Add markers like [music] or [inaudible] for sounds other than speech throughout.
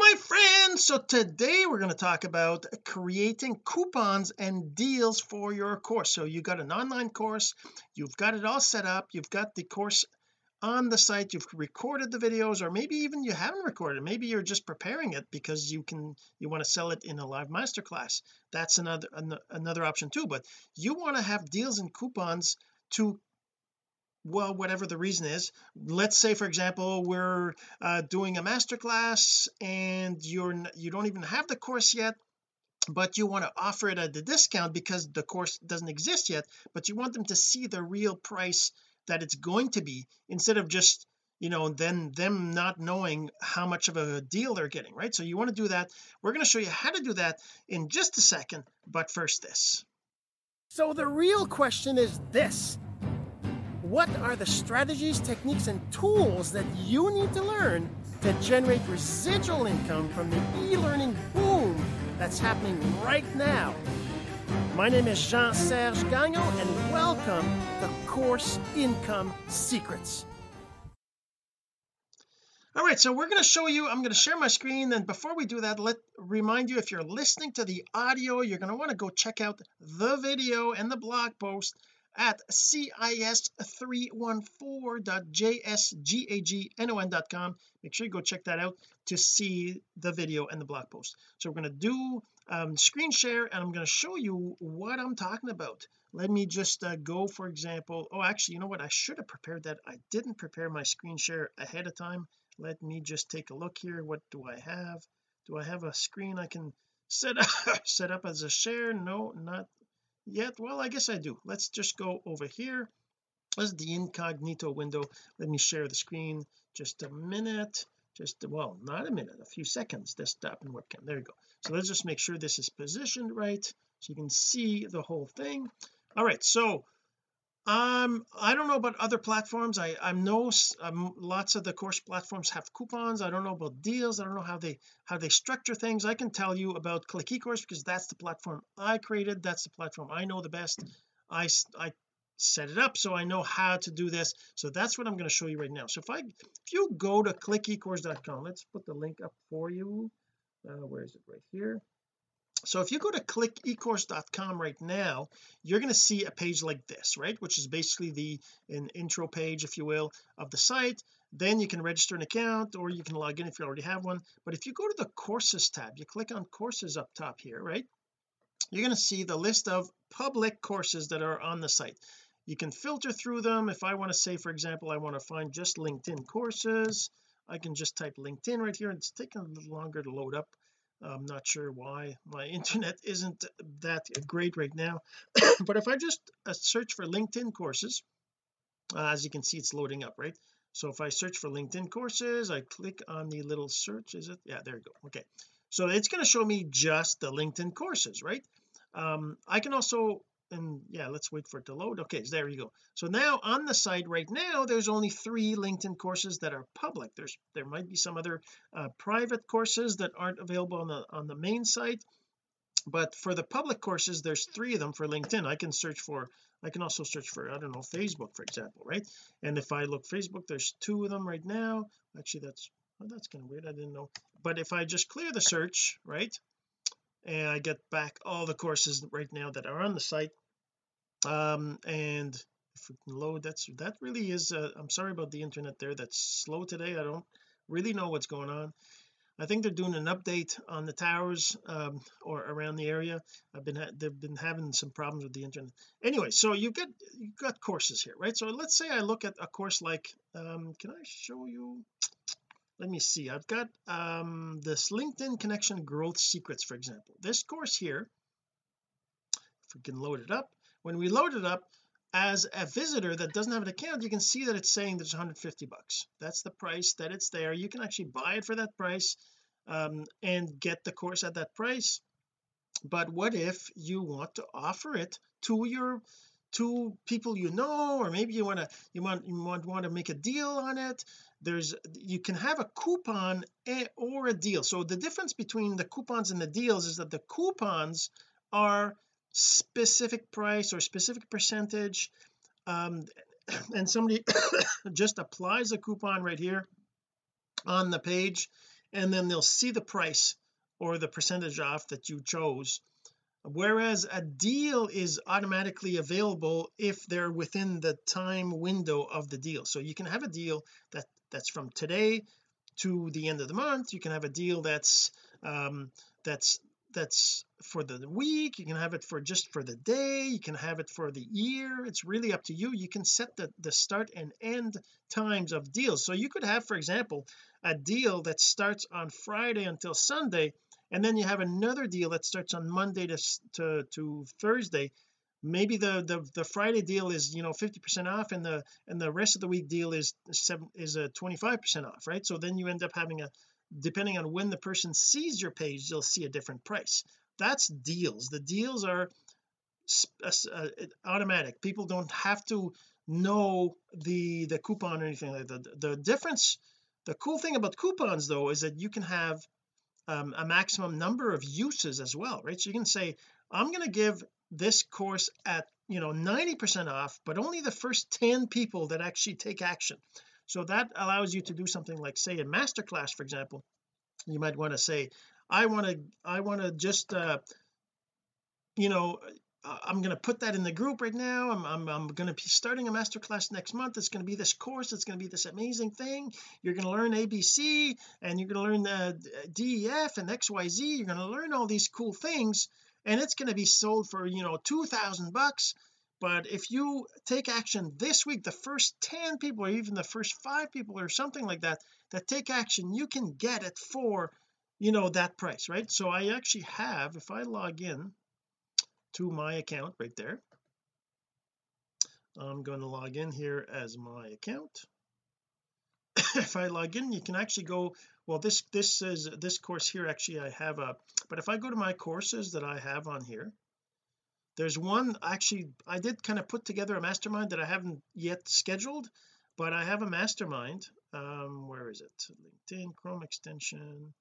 my friends so today we're going to talk about creating coupons and deals for your course. So you got an online course you've got it all set up you've got the course on the site you've recorded the videos or maybe even you haven't recorded maybe you're just preparing it because you can you want to sell it in a live masterclass. That's another an, another option too but you want to have deals and coupons to well whatever the reason is. Let's say for example we're uh, doing a master class and you're you don't even have the course yet but you want to offer it at a discount because the course doesn't exist yet but you want them to see the real price that it's going to be instead of just you know then them not knowing how much of a deal they're getting right? So you want to do that. We're going to show you how to do that in just a second but first this. So the real question is this what are the strategies, techniques, and tools that you need to learn to generate residual income from the e learning boom that's happening right now? My name is Jean Serge Gagnon, and welcome to Course Income Secrets. all right so we're going to show you I'm going to share my screen and before we do that let remind you if you're listening to the audio you're going to want to go check out the video and the blog post at cis314.jsgagnon.com make sure you go check that out to see the video and the blog post. So we're going to do um, screen share and I'm going to show you what I'm talking about. Let me just uh, go for example oh actually you know what? I should have prepared that. I didn't prepare my screen share ahead of time. Let me just take a look here. What do I have? Do I have a screen I can set up [laughs] set up as a share? No not yet well I guess I do. Let's just go over here. This is the incognito window. Let me share the screen. Just a minute. Just well not a minute a few seconds desktop and webcam. There you go. So let's just make sure this is positioned right so you can see the whole thing. All right so um I don't know about other platforms. I I know um, lots of the course platforms have coupons. I don't know about deals. I don't know how they how they structure things. I can tell you about click ecourse because that's the platform I created. That's the platform I know the best. I I set it up so I know how to do this. So that's what I'm going to show you right now. So if I if you go to clickecourse.com let's put the link up for you. Uh, where is it? Right here so if you go to clickecourse.com right now you're going to see a page like this right? Which is basically the an intro page if you will of the site. Then you can register an account or you can log in if you already have one. But if you go to the courses tab you click on courses up top here right? You're going to see the list of public courses that are on the site. You can filter through them. If I want to say for example I want to find just LinkedIn courses I can just type LinkedIn right here. It's taking a little longer to load up I'm not sure why my [laughs] internet isn't that great right now [coughs] but if I just uh, search for LinkedIn courses uh, as you can see it's loading up right? So if I search for LinkedIn courses I click on the little search is it? Yeah there you go okay. So it's going to show me just the LinkedIn courses right? Um I can also and yeah let's wait for it to load. Okay there you go. So now on the site right now there's only three LinkedIn courses that are public. There's there might be some other uh, private courses that aren't available on the on the main site but for the public courses there's three of them for LinkedIn. I can search for I can also search for I don't know Facebook for example right? And if I look Facebook there's two of them right now. Actually that's well, that's kind of weird. I didn't know. But if I just clear the search right and I get back all the courses right now that are on the site um and if we can load that's that really is uh, I'm sorry about the internet there that's slow today I don't really know what's going on. I think they're doing an update on the towers um, or around the area. I've been they've been having some problems with the internet. Anyway so you get you've got courses here right? So let's say I look at a course like um can I show you? Let me see I've got um this LinkedIn connection growth secrets for example. This course here if we can load it up when we load it up as a visitor that doesn't have an account you can see that it's saying there's 150 bucks. That's the price that it's there. You can actually buy it for that price um, and get the course at that price. But what if you want to offer it to your to people you know or maybe you want to you want you want, want to make a deal on it? There's you can have a coupon or a deal. So the difference between the coupons and the deals is that the coupons are specific price or specific percentage um [coughs] and somebody [coughs] just applies a coupon right here on the page and then they'll see the price or the percentage off that you chose. Whereas a deal is automatically available if they're within the time window of the deal. So you can have a deal that that's from today to the end of the month. You can have a deal that's um that's that's for the week you can have it for just for the day you can have it for the year it's really up to you you can set the the start and end times of deals. So you could have for example a deal that starts on Friday until Sunday and then you have another deal that starts on Monday to to, to Thursday. Maybe the, the the Friday deal is you know 50 percent off and the and the rest of the week deal is seven is a 25 percent off right? So then you end up having a depending on when the person sees your page they'll see a different price. That's deals. The deals are uh, automatic. People don't have to know the the coupon or anything like that. The, the difference the cool thing about coupons though is that you can have um, a maximum number of uses as well right? So you can say I'm going to give this course at you know 90 percent off but only the first 10 people that actually take action so that allows you to do something like say a masterclass for example. You might want to say I want to I want to just uh you know I'm going to put that in the group right now. I'm, I'm, I'm going to be starting a masterclass next month. It's going to be this course. It's going to be this amazing thing. You're going to learn ABC and you're going to learn the DEF and XYZ you're going to learn all these cool things and it's going to be sold for you know 2000 bucks but if you take action this week the first 10 people or even the first five people or something like that that take action you can get it for you know that price right? So I actually have if I log in to my account right there I'm going to log in here as my account. [coughs] If I log in you can actually go well this this is this course here actually I have a but if I go to my courses that I have on here there's one actually I did kind of put together a mastermind that I haven't yet scheduled but I have a mastermind um where is it? LinkedIn Chrome extension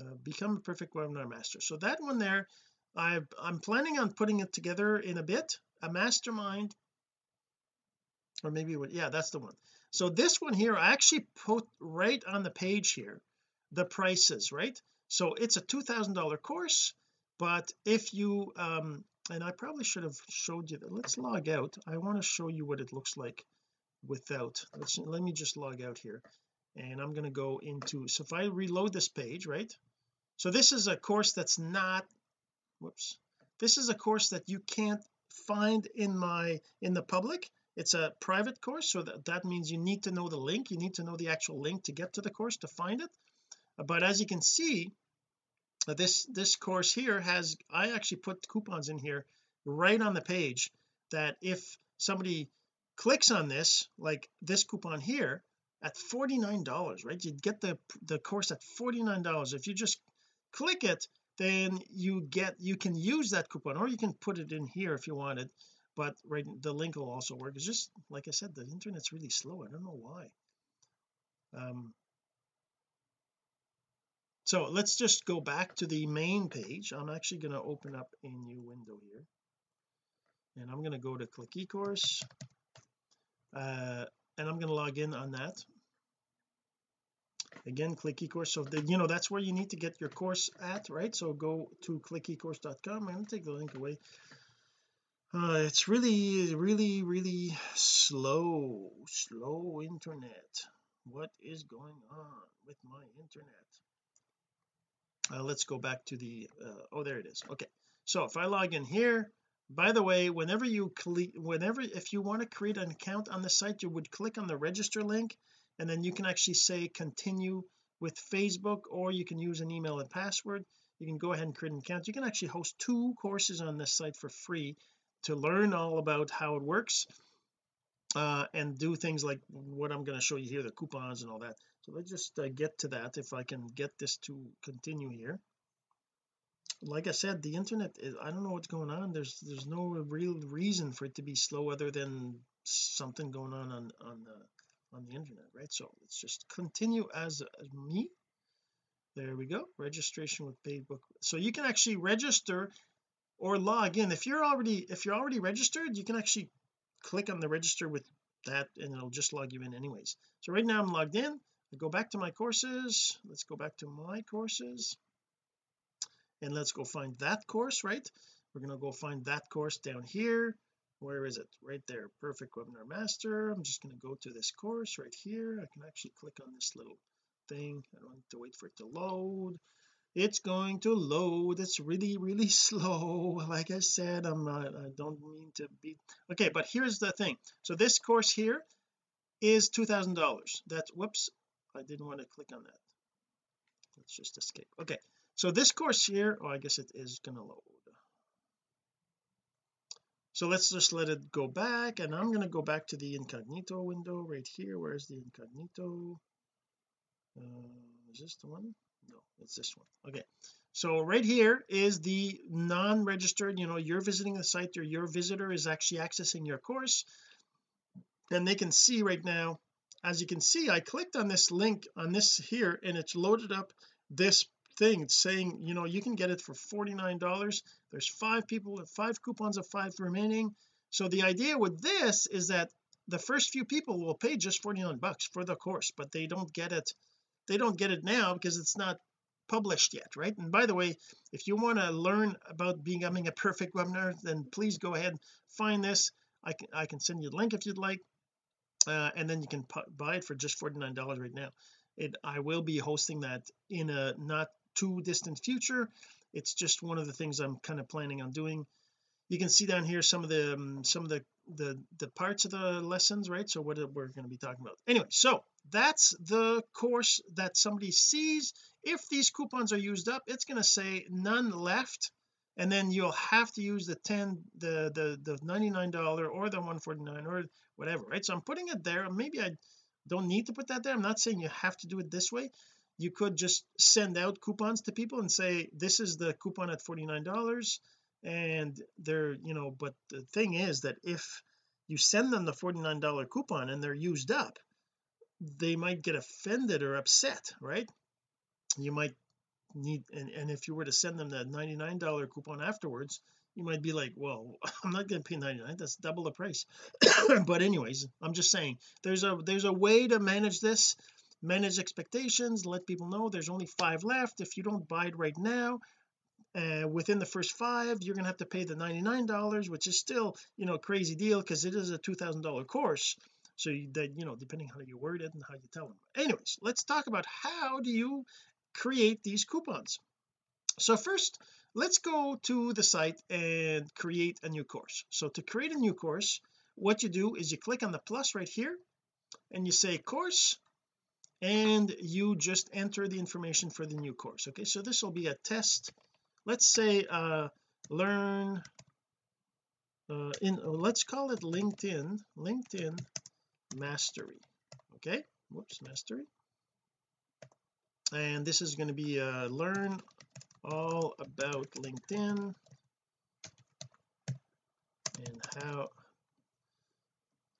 uh, become a perfect webinar master. So that one there I I'm planning on putting it together in a bit a mastermind. Or maybe what yeah that's the one. So this one here I actually put right on the page here the prices right? So it's a two thousand dollar course but if you um and I probably should have showed you that. Let's log out. I want to show you what it looks like without. Let's let me just log out here and I'm going to go into so if I reload this page right? So this is a course that's not whoops. This is a course that you can't find in my in the public. It's a private course so that, that means you need to know the link. You need to know the actual link to get to the course to find it. But as you can see this this course here has I actually put coupons in here right on the page that if somebody clicks on this like this coupon here at $49 right? You'd get the the course at $49 if you just click it then you get you can use that coupon or you can put it in here if you wanted but right the link will also work. It's just like I said the internet's really slow. I don't know why. Um so let's just go back to the main page. I'm actually going to open up a new window here. And I'm going to go to click ecourse. Uh and I'm going to log in on that. Again click ecourse. So the, you know that's where you need to get your course at right? So go to clickecourse.com I'm going to take the link away. Uh, it's really really really slow slow internet. What is going on with my internet uh, let's go back to the uh, oh there it is. Okay. So if I log in here by the way whenever you click whenever if you want to create an account on the site you would click on the register link and then you can actually say continue with Facebook or you can use an email and password. You can go ahead and create an account. You can actually host two courses on this site for free to learn all about how it works uh, and do things like what I'm going to show you here the coupons and all that so let's just uh, get to that if I can get this to continue here. Like I said the internet is, I don't know what's going on. There's there's no real reason for it to be slow other than something going on on on the on the internet right? So let's just continue as, as me. There we go. Registration with Facebook so you can actually register or log in. If you're already if you're already registered you can actually click on the register with that and it'll just log you in anyways. So right now I'm logged in I go back to my courses. Let's go back to my courses. And let's go find that course right? We're going to go find that course down here. Where is it? Right there. Perfect webinar master. I'm just going to go to this course right here. I can actually click on this little thing. I don't have to wait for it to load. It's going to load. It's really really [laughs] slow. Like I said I'm not I don't mean to be okay but here's the thing. So this course here is two thousand dollars. That's whoops I didn't want to click on that. Let's just escape. Okay so this course here oh I guess it is gonna load. So let's just let it go back and I'm going to go back to the incognito window right here. Where's the incognito? Uh, is this the one? No it's this one. Okay so right here is the non-registered you know you're visiting the site or your visitor is actually accessing your course. And they can see right now as you can see I clicked on this link on this here and it's loaded up this thing it's saying you know you can get it for 49 dollars. There's five people five coupons of five remaining. So the idea with this is that the first few people will pay just 49 bucks for the course but they don't get it they don't get it now because it's not published yet right? And by the way if you want to learn about becoming a perfect webinar then please go ahead and find this. I can I can send you the link if you'd like uh, and then you can buy it for just 49 dollars right now. It I will be hosting that in a not too distant future. It's just one of the things I'm kind of planning on doing. You can see down here some of the um, some of the the the parts of the lessons right? So what we're going to be talking about. Anyway so that's the course that somebody sees. If these coupons are used up it's going to say none left and then you'll have to use the 10 the the the 99 dollar or the 149 or whatever right? So I'm putting it there. Maybe I don't need to put that there. I'm not saying you have to do it this way. You could just send out coupons to people and say this is the coupon at 49 dollars and they're you know but the thing is that if you send them the 49 dollar coupon and they're used up they might get offended or upset right? You might need and, and if you were to send them that 99 dollar coupon afterwards you might be like well [laughs] I'm not going to pay 99 that's double the price. [coughs] But anyways I'm just saying there's a there's a way to manage this manage expectations let people know there's only five left. If you don't buy it right now uh, within the first five you're gonna have to pay the 99 dollars which is still you know crazy deal because it is a two thousand dollar course. So you, that you know depending how you word it and how you tell them anyways let's talk about how do you create these coupons. So first let's go to the site and create a new course. So to create a new course what you do is you click on the plus right here and you say course and you just enter the information for the new course okay? So this will be a test. Let's say uh learn uh in let's call it LinkedIn LinkedIn mastery okay? Whoops mastery and this is going to be uh learn all about LinkedIn and how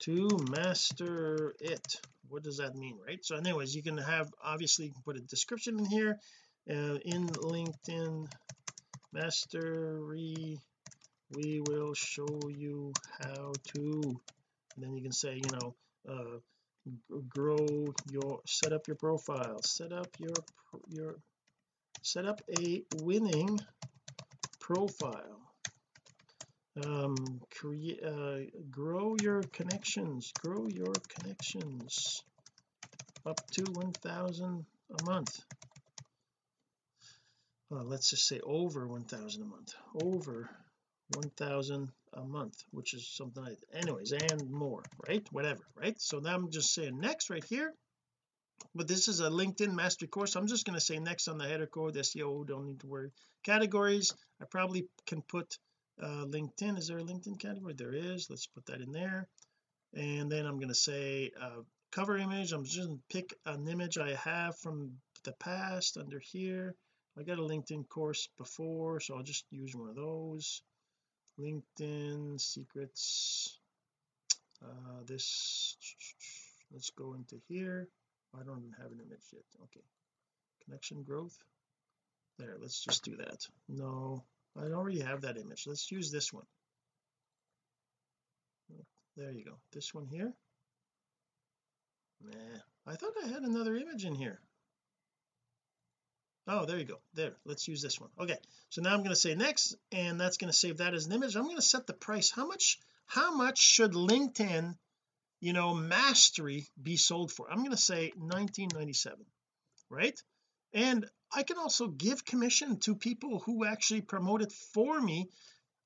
to master it. What does that mean right? So anyways you can have obviously you can put a description in here uh, in LinkedIn mastery. We will show you how to. And then you can say you know uh grow your set up your profile. Set up your your set up a winning profile. Um create uh, grow your connections. Grow your connections. Up to 1000 a month. Well, let's just say over 1000 a month. Over 1000 a month which is something like anyways and more right? Whatever right? So now I'm just saying next right here. But this is a LinkedIn mastery course. I'm just going to say next on the header code SEO don't need to worry. Categories I probably can put uh LinkedIn. Is there a LinkedIn category? There is. Let's put that in there. And then I'm going to say uh cover image. I'm just going to pick an image I have from the past under here. I got a LinkedIn course before so I'll just use one of those LinkedIn secrets. Uh this let's go into here. I don't have an image yet. Okay. Connection growth. There let's just do that. No I already have that image. Let's use this one. There you go. This one here? Nah I thought I had another image in here oh there you go. There. Let's use this one. Okay. So now I'm going to say next and that's going to save that as an image. I'm going to set the price. How much how much should LinkedIn you know mastery be sold for? I'm going to say 1997 right? And I can also give commission to people who actually promote it for me.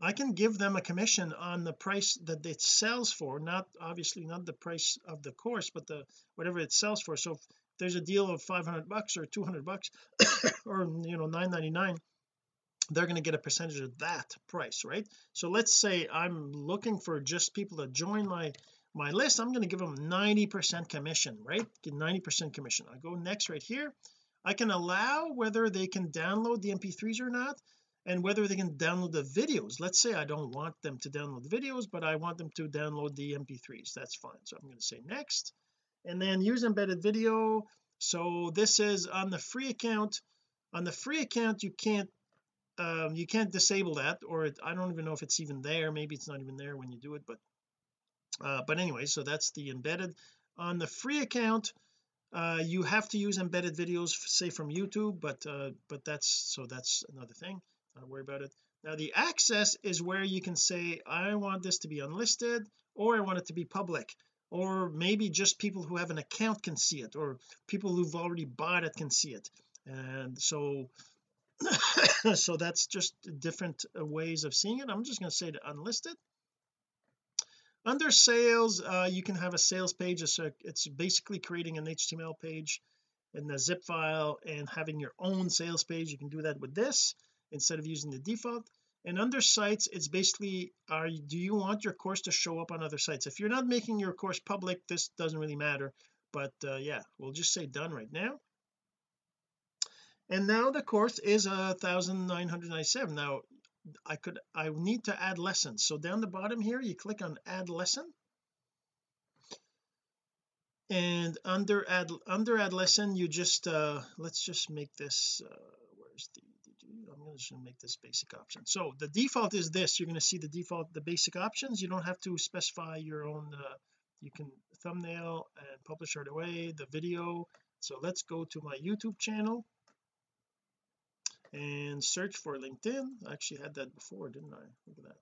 I can give them a commission on the price that it sells for not obviously not the price of the course but the whatever it sells for. So there's a deal of 500 bucks or 200 bucks [coughs] or you know 9.99 they're going to get a percentage of that price right? So let's say I'm looking for just people to join my my list I'm going to give them 90 percent commission right? Get 90 percent commission. I go next right here. I can allow whether they can download the mp3s or not and whether they can download the videos. Let's say I don't want them to download the videos but I want them to download the mp3s that's fine. So I'm going to say next and then use embedded video. So this is on the free account. On the free account you can't um, you can't disable that or it, I don't even know if it's even there. Maybe it's not even there when you do it but uh, but anyway so that's the embedded. On the free account uh, you have to use embedded videos say from YouTube but uh, but that's so that's another thing. Don't worry about it. Now the access is where you can say I want this to be unlisted or I want it to be public or maybe just people who have an account can see it or people who've already bought it can see it. And so [coughs] so that's just different uh, ways of seeing it. I'm just going to say to unlisted under sales uh, you can have a sales page. It's, a, it's basically creating an HTML page in a zip file and having your own sales page. You can do that with this instead of using the default and under sites it's basically are do you want your course to show up on other sites? If you're not making your course public this doesn't really matter. But uh, yeah we'll just say done right now. And now the course is a thousand nine hundred ninety seven now I could I need to add lessons. So down the bottom here you click on add lesson. And under add under add lesson you just uh let's just make this uh where's the going to make this basic option. So the default is this. You're going to see the default the basic options. You don't have to specify your own uh, you can thumbnail and publish right away the video. So let's go to my YouTube channel and search for LinkedIn. I actually had that before didn't I? Look at that.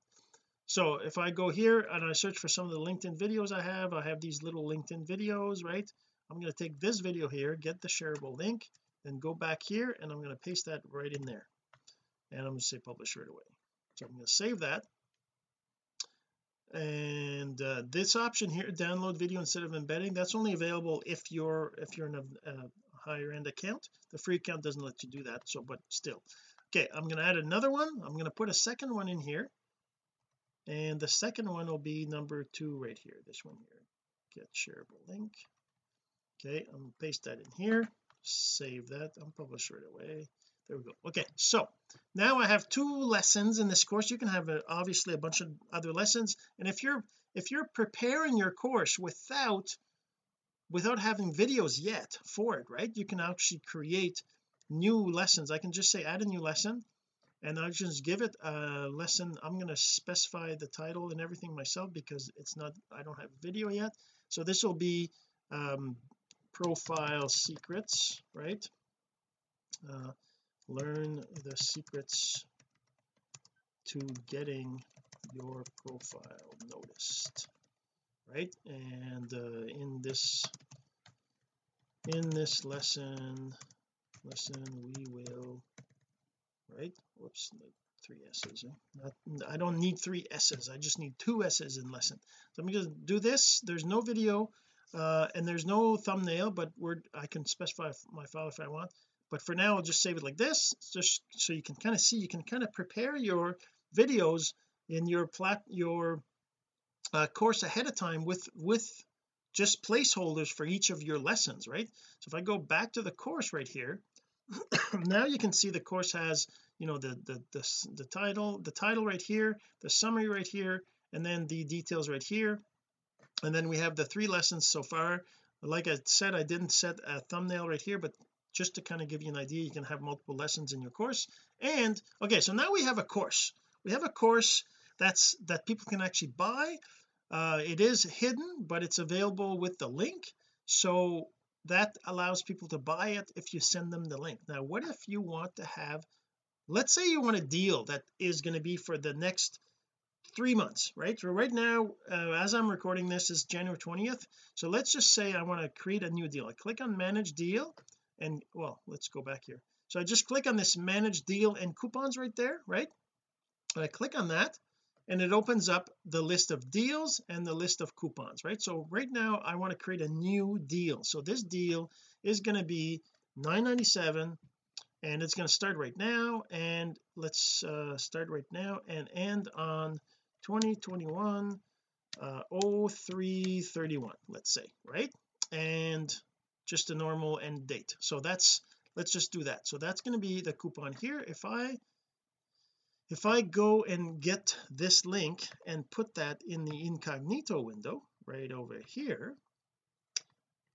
So if I go here and I search for some of the LinkedIn videos I have I have these little LinkedIn videos right? I'm going to take this video here get the shareable link then go back here and I'm going to paste that right in there and I'm going to say publish right away. So I'm going to save that. And uh, this option here download video instead of embedding that's only available if you're if you're in a, a higher end account. The free account doesn't let you do that so but still. Okay I'm going to add another one. I'm going to put a second one in here. And the second one will be number two right here this one here. Get shareable link. Okay I'm going to paste that in here. Save that. I'm publish right away there we go. Okay so now I have two lessons in this course. You can have a, obviously a bunch of other lessons. And if you're if you're preparing your course without without having videos yet for it right you can actually create new lessons. I can just say add a new lesson and I'll just give it a lesson. I'm going to specify the title and everything myself because it's not I don't have video yet. So this will be um, profile secrets right? Uh, learn the secrets to getting your profile noticed right? And uh, in this in this lesson lesson we will right? Whoops three s's not, I don't need three s's I just need two s's in lesson. So I'm going to do this. There's no video uh, and there's no thumbnail but we're I can specify my file if I want but for now I'll just save it like this just so you can kind of see you can kind of prepare your videos in your plat your uh, course ahead of time with with just placeholders for each of your lessons right? So if I go back to the course right here [coughs] now you can see the course has you know the, the the the title the title right here the summary right here and then the details right here. And then we have the three lessons so far. Like I said I didn't set a thumbnail right here but just to kind of give you an idea you can have multiple lessons in your course. And okay so now we have a course. We have a course that's that people can actually buy. Uh, it is hidden but it's available with the link. So that allows people to buy it if you send them the link. Now what if you want to have let's say you want a deal that is going to be for the next three months right? So right now uh, as I'm recording this is January 20th so let's just say I want to create a new deal. I click on manage deal and well let's go back here. So I just click on this manage deal and coupons right there right? And I click on that and it opens up the list of deals and the list of coupons right? So right now I want to create a new deal. So this deal is going to be 997 and it's going to start right now and let's uh, start right now and end on 2021 uh 0331 let's say right? And just a normal end date. So that's let's just do that. So that's going to be the coupon here. If I if I go and get this link and put that in the incognito window right over here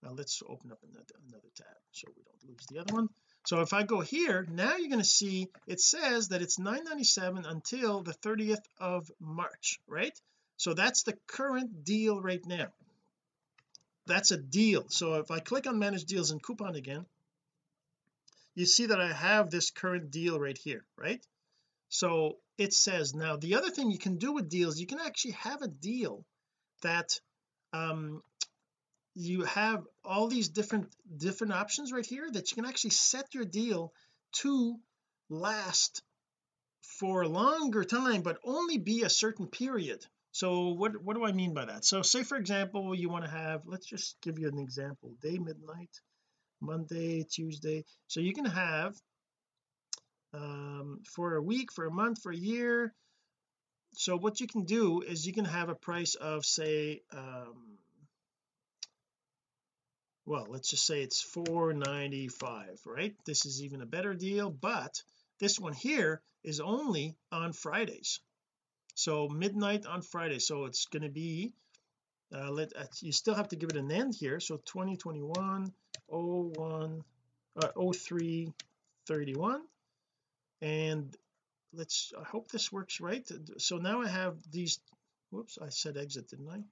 now let's open up another, another tab so we don't lose the other one. So if I go here now you're going to see it says that it's 997 until the 30th of March right? So that's the current deal right now that's a deal. So if I click on manage deals and coupon again you see that I have this current deal right here right? So it says now the other thing you can do with deals you can actually have a deal that um you have all these different different options right here that you can actually set your deal to last for a longer time but only be a certain period so what what do I mean by that? So say for example you want to have let's just give you an example. Day midnight Monday Tuesday. So you can have um for a week for a month for a year. So what you can do is you can have a price of say um well let's just say it's 495 right? This is even a better deal but this one here is only on Fridays so midnight on Friday. So it's going to be uh, let uh, you still have to give it an end here. So 2021 01 uh, 03 31 and let's I hope this works right. So now I have these whoops I said exit didn't I?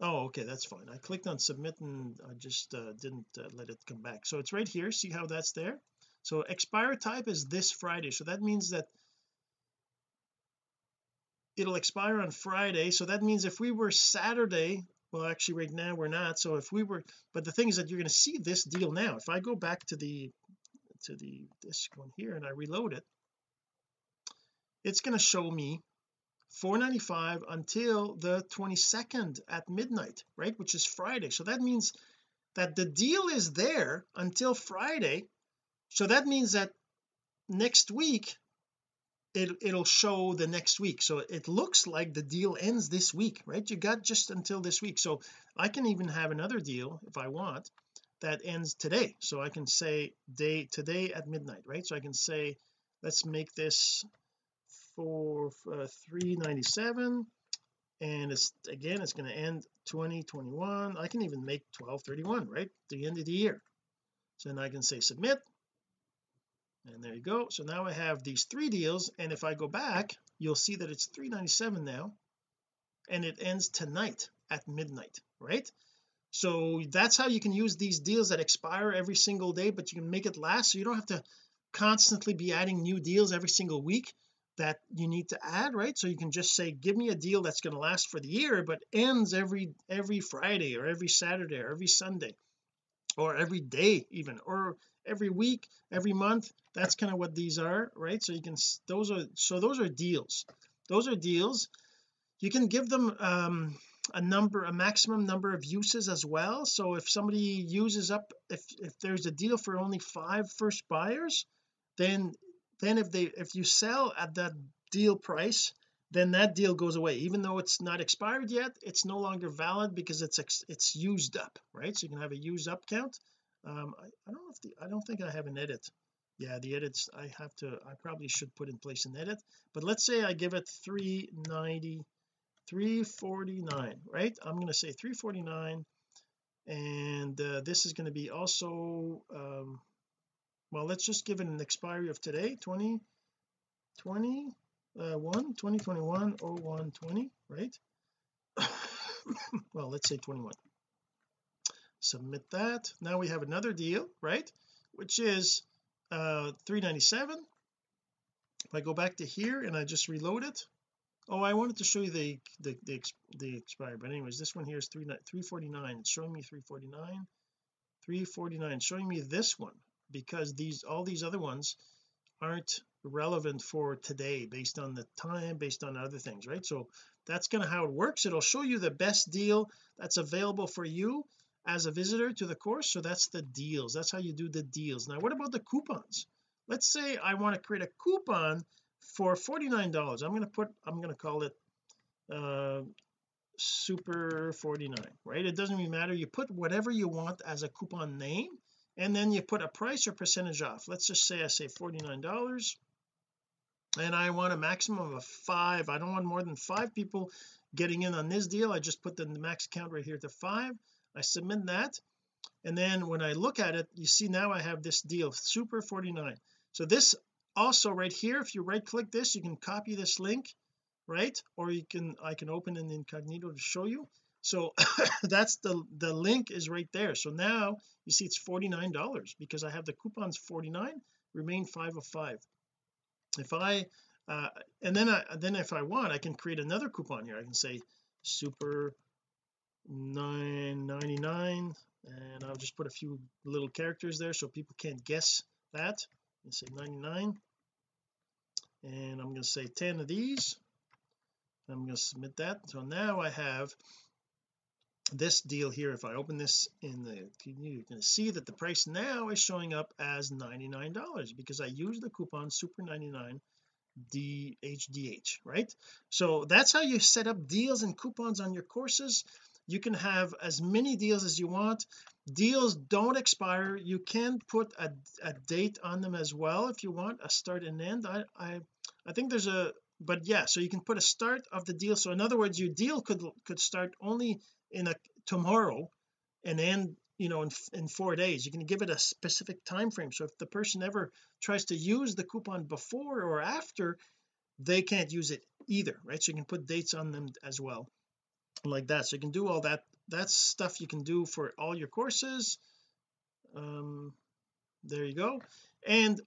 Oh okay that's fine. I clicked on submit and I just uh, didn't uh, let it come back. So it's right here. See how that's there? So expire type is this Friday. So that means that it'll expire on Friday. So that means if we were Saturday well actually right now we're not. So if we were but the thing is that you're going to see this deal now. If I go back to the to the this one here and I reload it it's going to show me 495 until the 22nd at midnight right which is Friday. So that means that the deal is there until Friday. So that means that next week it, it'll show the next week. So it looks like the deal ends this week right? You got just until this week. So I can even have another deal if I want that ends today. So I can say day today at midnight right? So I can say let's make this for uh, 397 and it's again it's going to end 2021 I can even make 1231 right? The end of the year. So then I can say submit and there you go. So now I have these three deals and if I go back you'll see that it's 397 now and it ends tonight at midnight right? So that's how you can use these deals that expire every single day but you can make it last so you don't have to constantly be adding new deals every single week that you need to add right? So you can just say give me a deal that's going to last for the year but ends every every Friday or every Saturday or every Sunday or every day even or every week every month that's kind of what these are right? So you can those are so those are deals. Those are deals. You can give them um a number a maximum number of uses as well. So if somebody uses up if if there's a deal for only five first buyers then then if they if you sell at that deal price then that deal goes away. Even though it's not expired yet it's no longer valid because it's it's used up right? So you can have a used up count um I, I don't know if the I don't think I have an edit. Yeah the edits I have to I probably should put in place an edit but let's say I give it 390 349 right? I'm going to say 349 and uh, this is going to be also um well let's just give it an expiry of today 20 20 uh 1 2021 01 20 right? [coughs] Well let's say 21 submit that. Now we have another deal right? Which is uh 397 if I go back to here and I just reload it. Oh I wanted to show you the the the, the but anyways this one here is 3 349 it's showing me 349 349 showing me this one because these all these other ones aren't relevant for today based on the time based on other things right? So that's kind of how it works. It'll show you the best deal that's available for you as a visitor to the course so that's the deals. That's how you do the deals. Now what about the coupons? Let's say I want to create a coupon for $49 I'm going to put I'm going to call it uh super 49 right? It doesn't really matter. You put whatever you want as a coupon name and then you put a price or percentage off. Let's just say I say $49 and I want a maximum of five. I don't want more than five people getting in on this deal. I just put the max count right here to five I submit that. And then when I look at it you see now I have this deal super 49 so this also right here if you right click this you can copy this link right? Or you can I can open an incognito to show you. So [laughs] that's the the link is right there. So now you see it's $49 because I have the coupons 49 remain five of five. If I uh and then I then if I want I can create another coupon here. I can say super 999 and I'll just put a few little characters there so people can't guess that. And say 99 and I'm going to say 10 of these. I'm going to submit that. So now I have this deal here. If I open this in the you can see that the price now is showing up as $99 because I used the coupon super 99 DHDH right? So that's how you set up deals and coupons on your courses you can have as many deals as you want. Deals don't expire. You can put a, a date on them as well if you want a start and end. I I I think there's a but yeah so you can put a start of the deal. So in other words your deal could could start only in a tomorrow and end you know in, in four days. You can give it a specific time frame so if the person ever tries to use the coupon before or after they can't use it either right? So you can put dates on them as well like that. So you can do all that that's stuff you can do for all your courses. Um there you go. And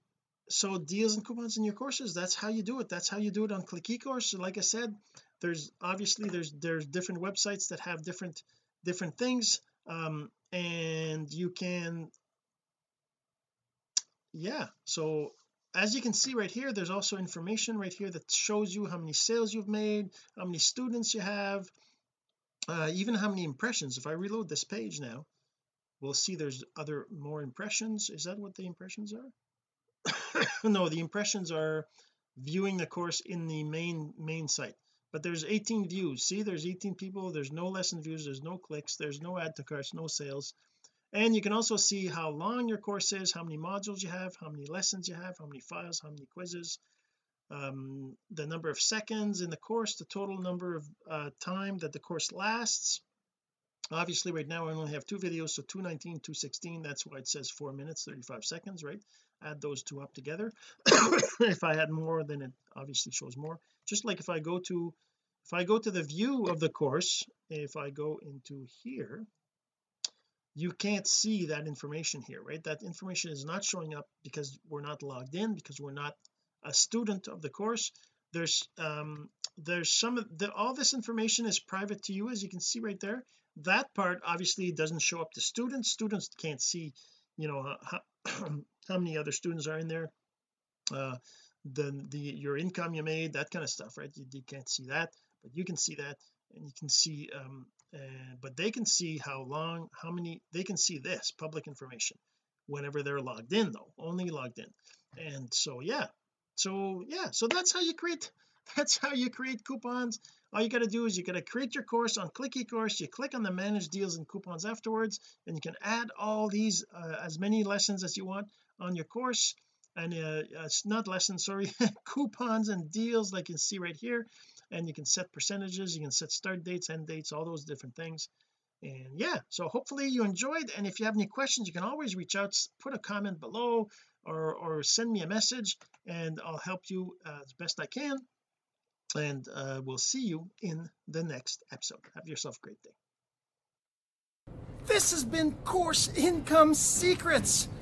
so deals and coupons in your courses that's how you do it. That's how you do it on click ecourse. Like I said there's obviously there's there's different websites that have different different things. Um and you can yeah. So as you can see right here there's also information right here that shows you how many sales you've made how many students you have uh, even how many impressions? If I reload this page now we'll see there's other more impressions. Is that what the impressions are? [coughs] No the impressions are viewing the course in the main main site. But there's 18 views. See there's 18 people. There's no lesson views. There's no clicks. There's no add to carts no sales. And you can also see how long your course is how many modules you have how many lessons you have how many files how many quizzes um, the number of seconds in the course the total number of uh, time that the course lasts. Obviously right now I only have two videos so 219 216 that's why it says four minutes 35 seconds right? Add those two up together. [coughs] If I had more then it obviously shows more. Just like if I go to if I go to the view of the course if I go into here you can't see that information here right? That information is not showing up because we're not logged in because we're not a student of the course. There's um there's some of the all this information is private to you as you can see right there. That part obviously doesn't show up to students. Students can't see you know how, [clears throat] how many other students are in there. Uh the the your income you made that kind of stuff right? You, you can't see that but you can see that and you can see um uh, but they can see how long how many they can see this public information whenever they're logged in though only logged in. And so yeah so yeah so that's how you create [laughs] that's how you create coupons. All you got to do is you got to create your course on click ecourse you click on the manage deals and coupons afterwards and you can add all these uh, as many lessons as you want on your course. And uh, it's not lessons sorry [laughs] coupons and deals like you can see right here. And you can set percentages you can set start dates end dates all those different things. And yeah so hopefully you enjoyed. And if you have any questions you can always reach out put a comment below or or send me a message and I'll help you uh, as best I can. And uh, we'll see you in the next episode. Have yourself a great day. This has been Course Income Secrets,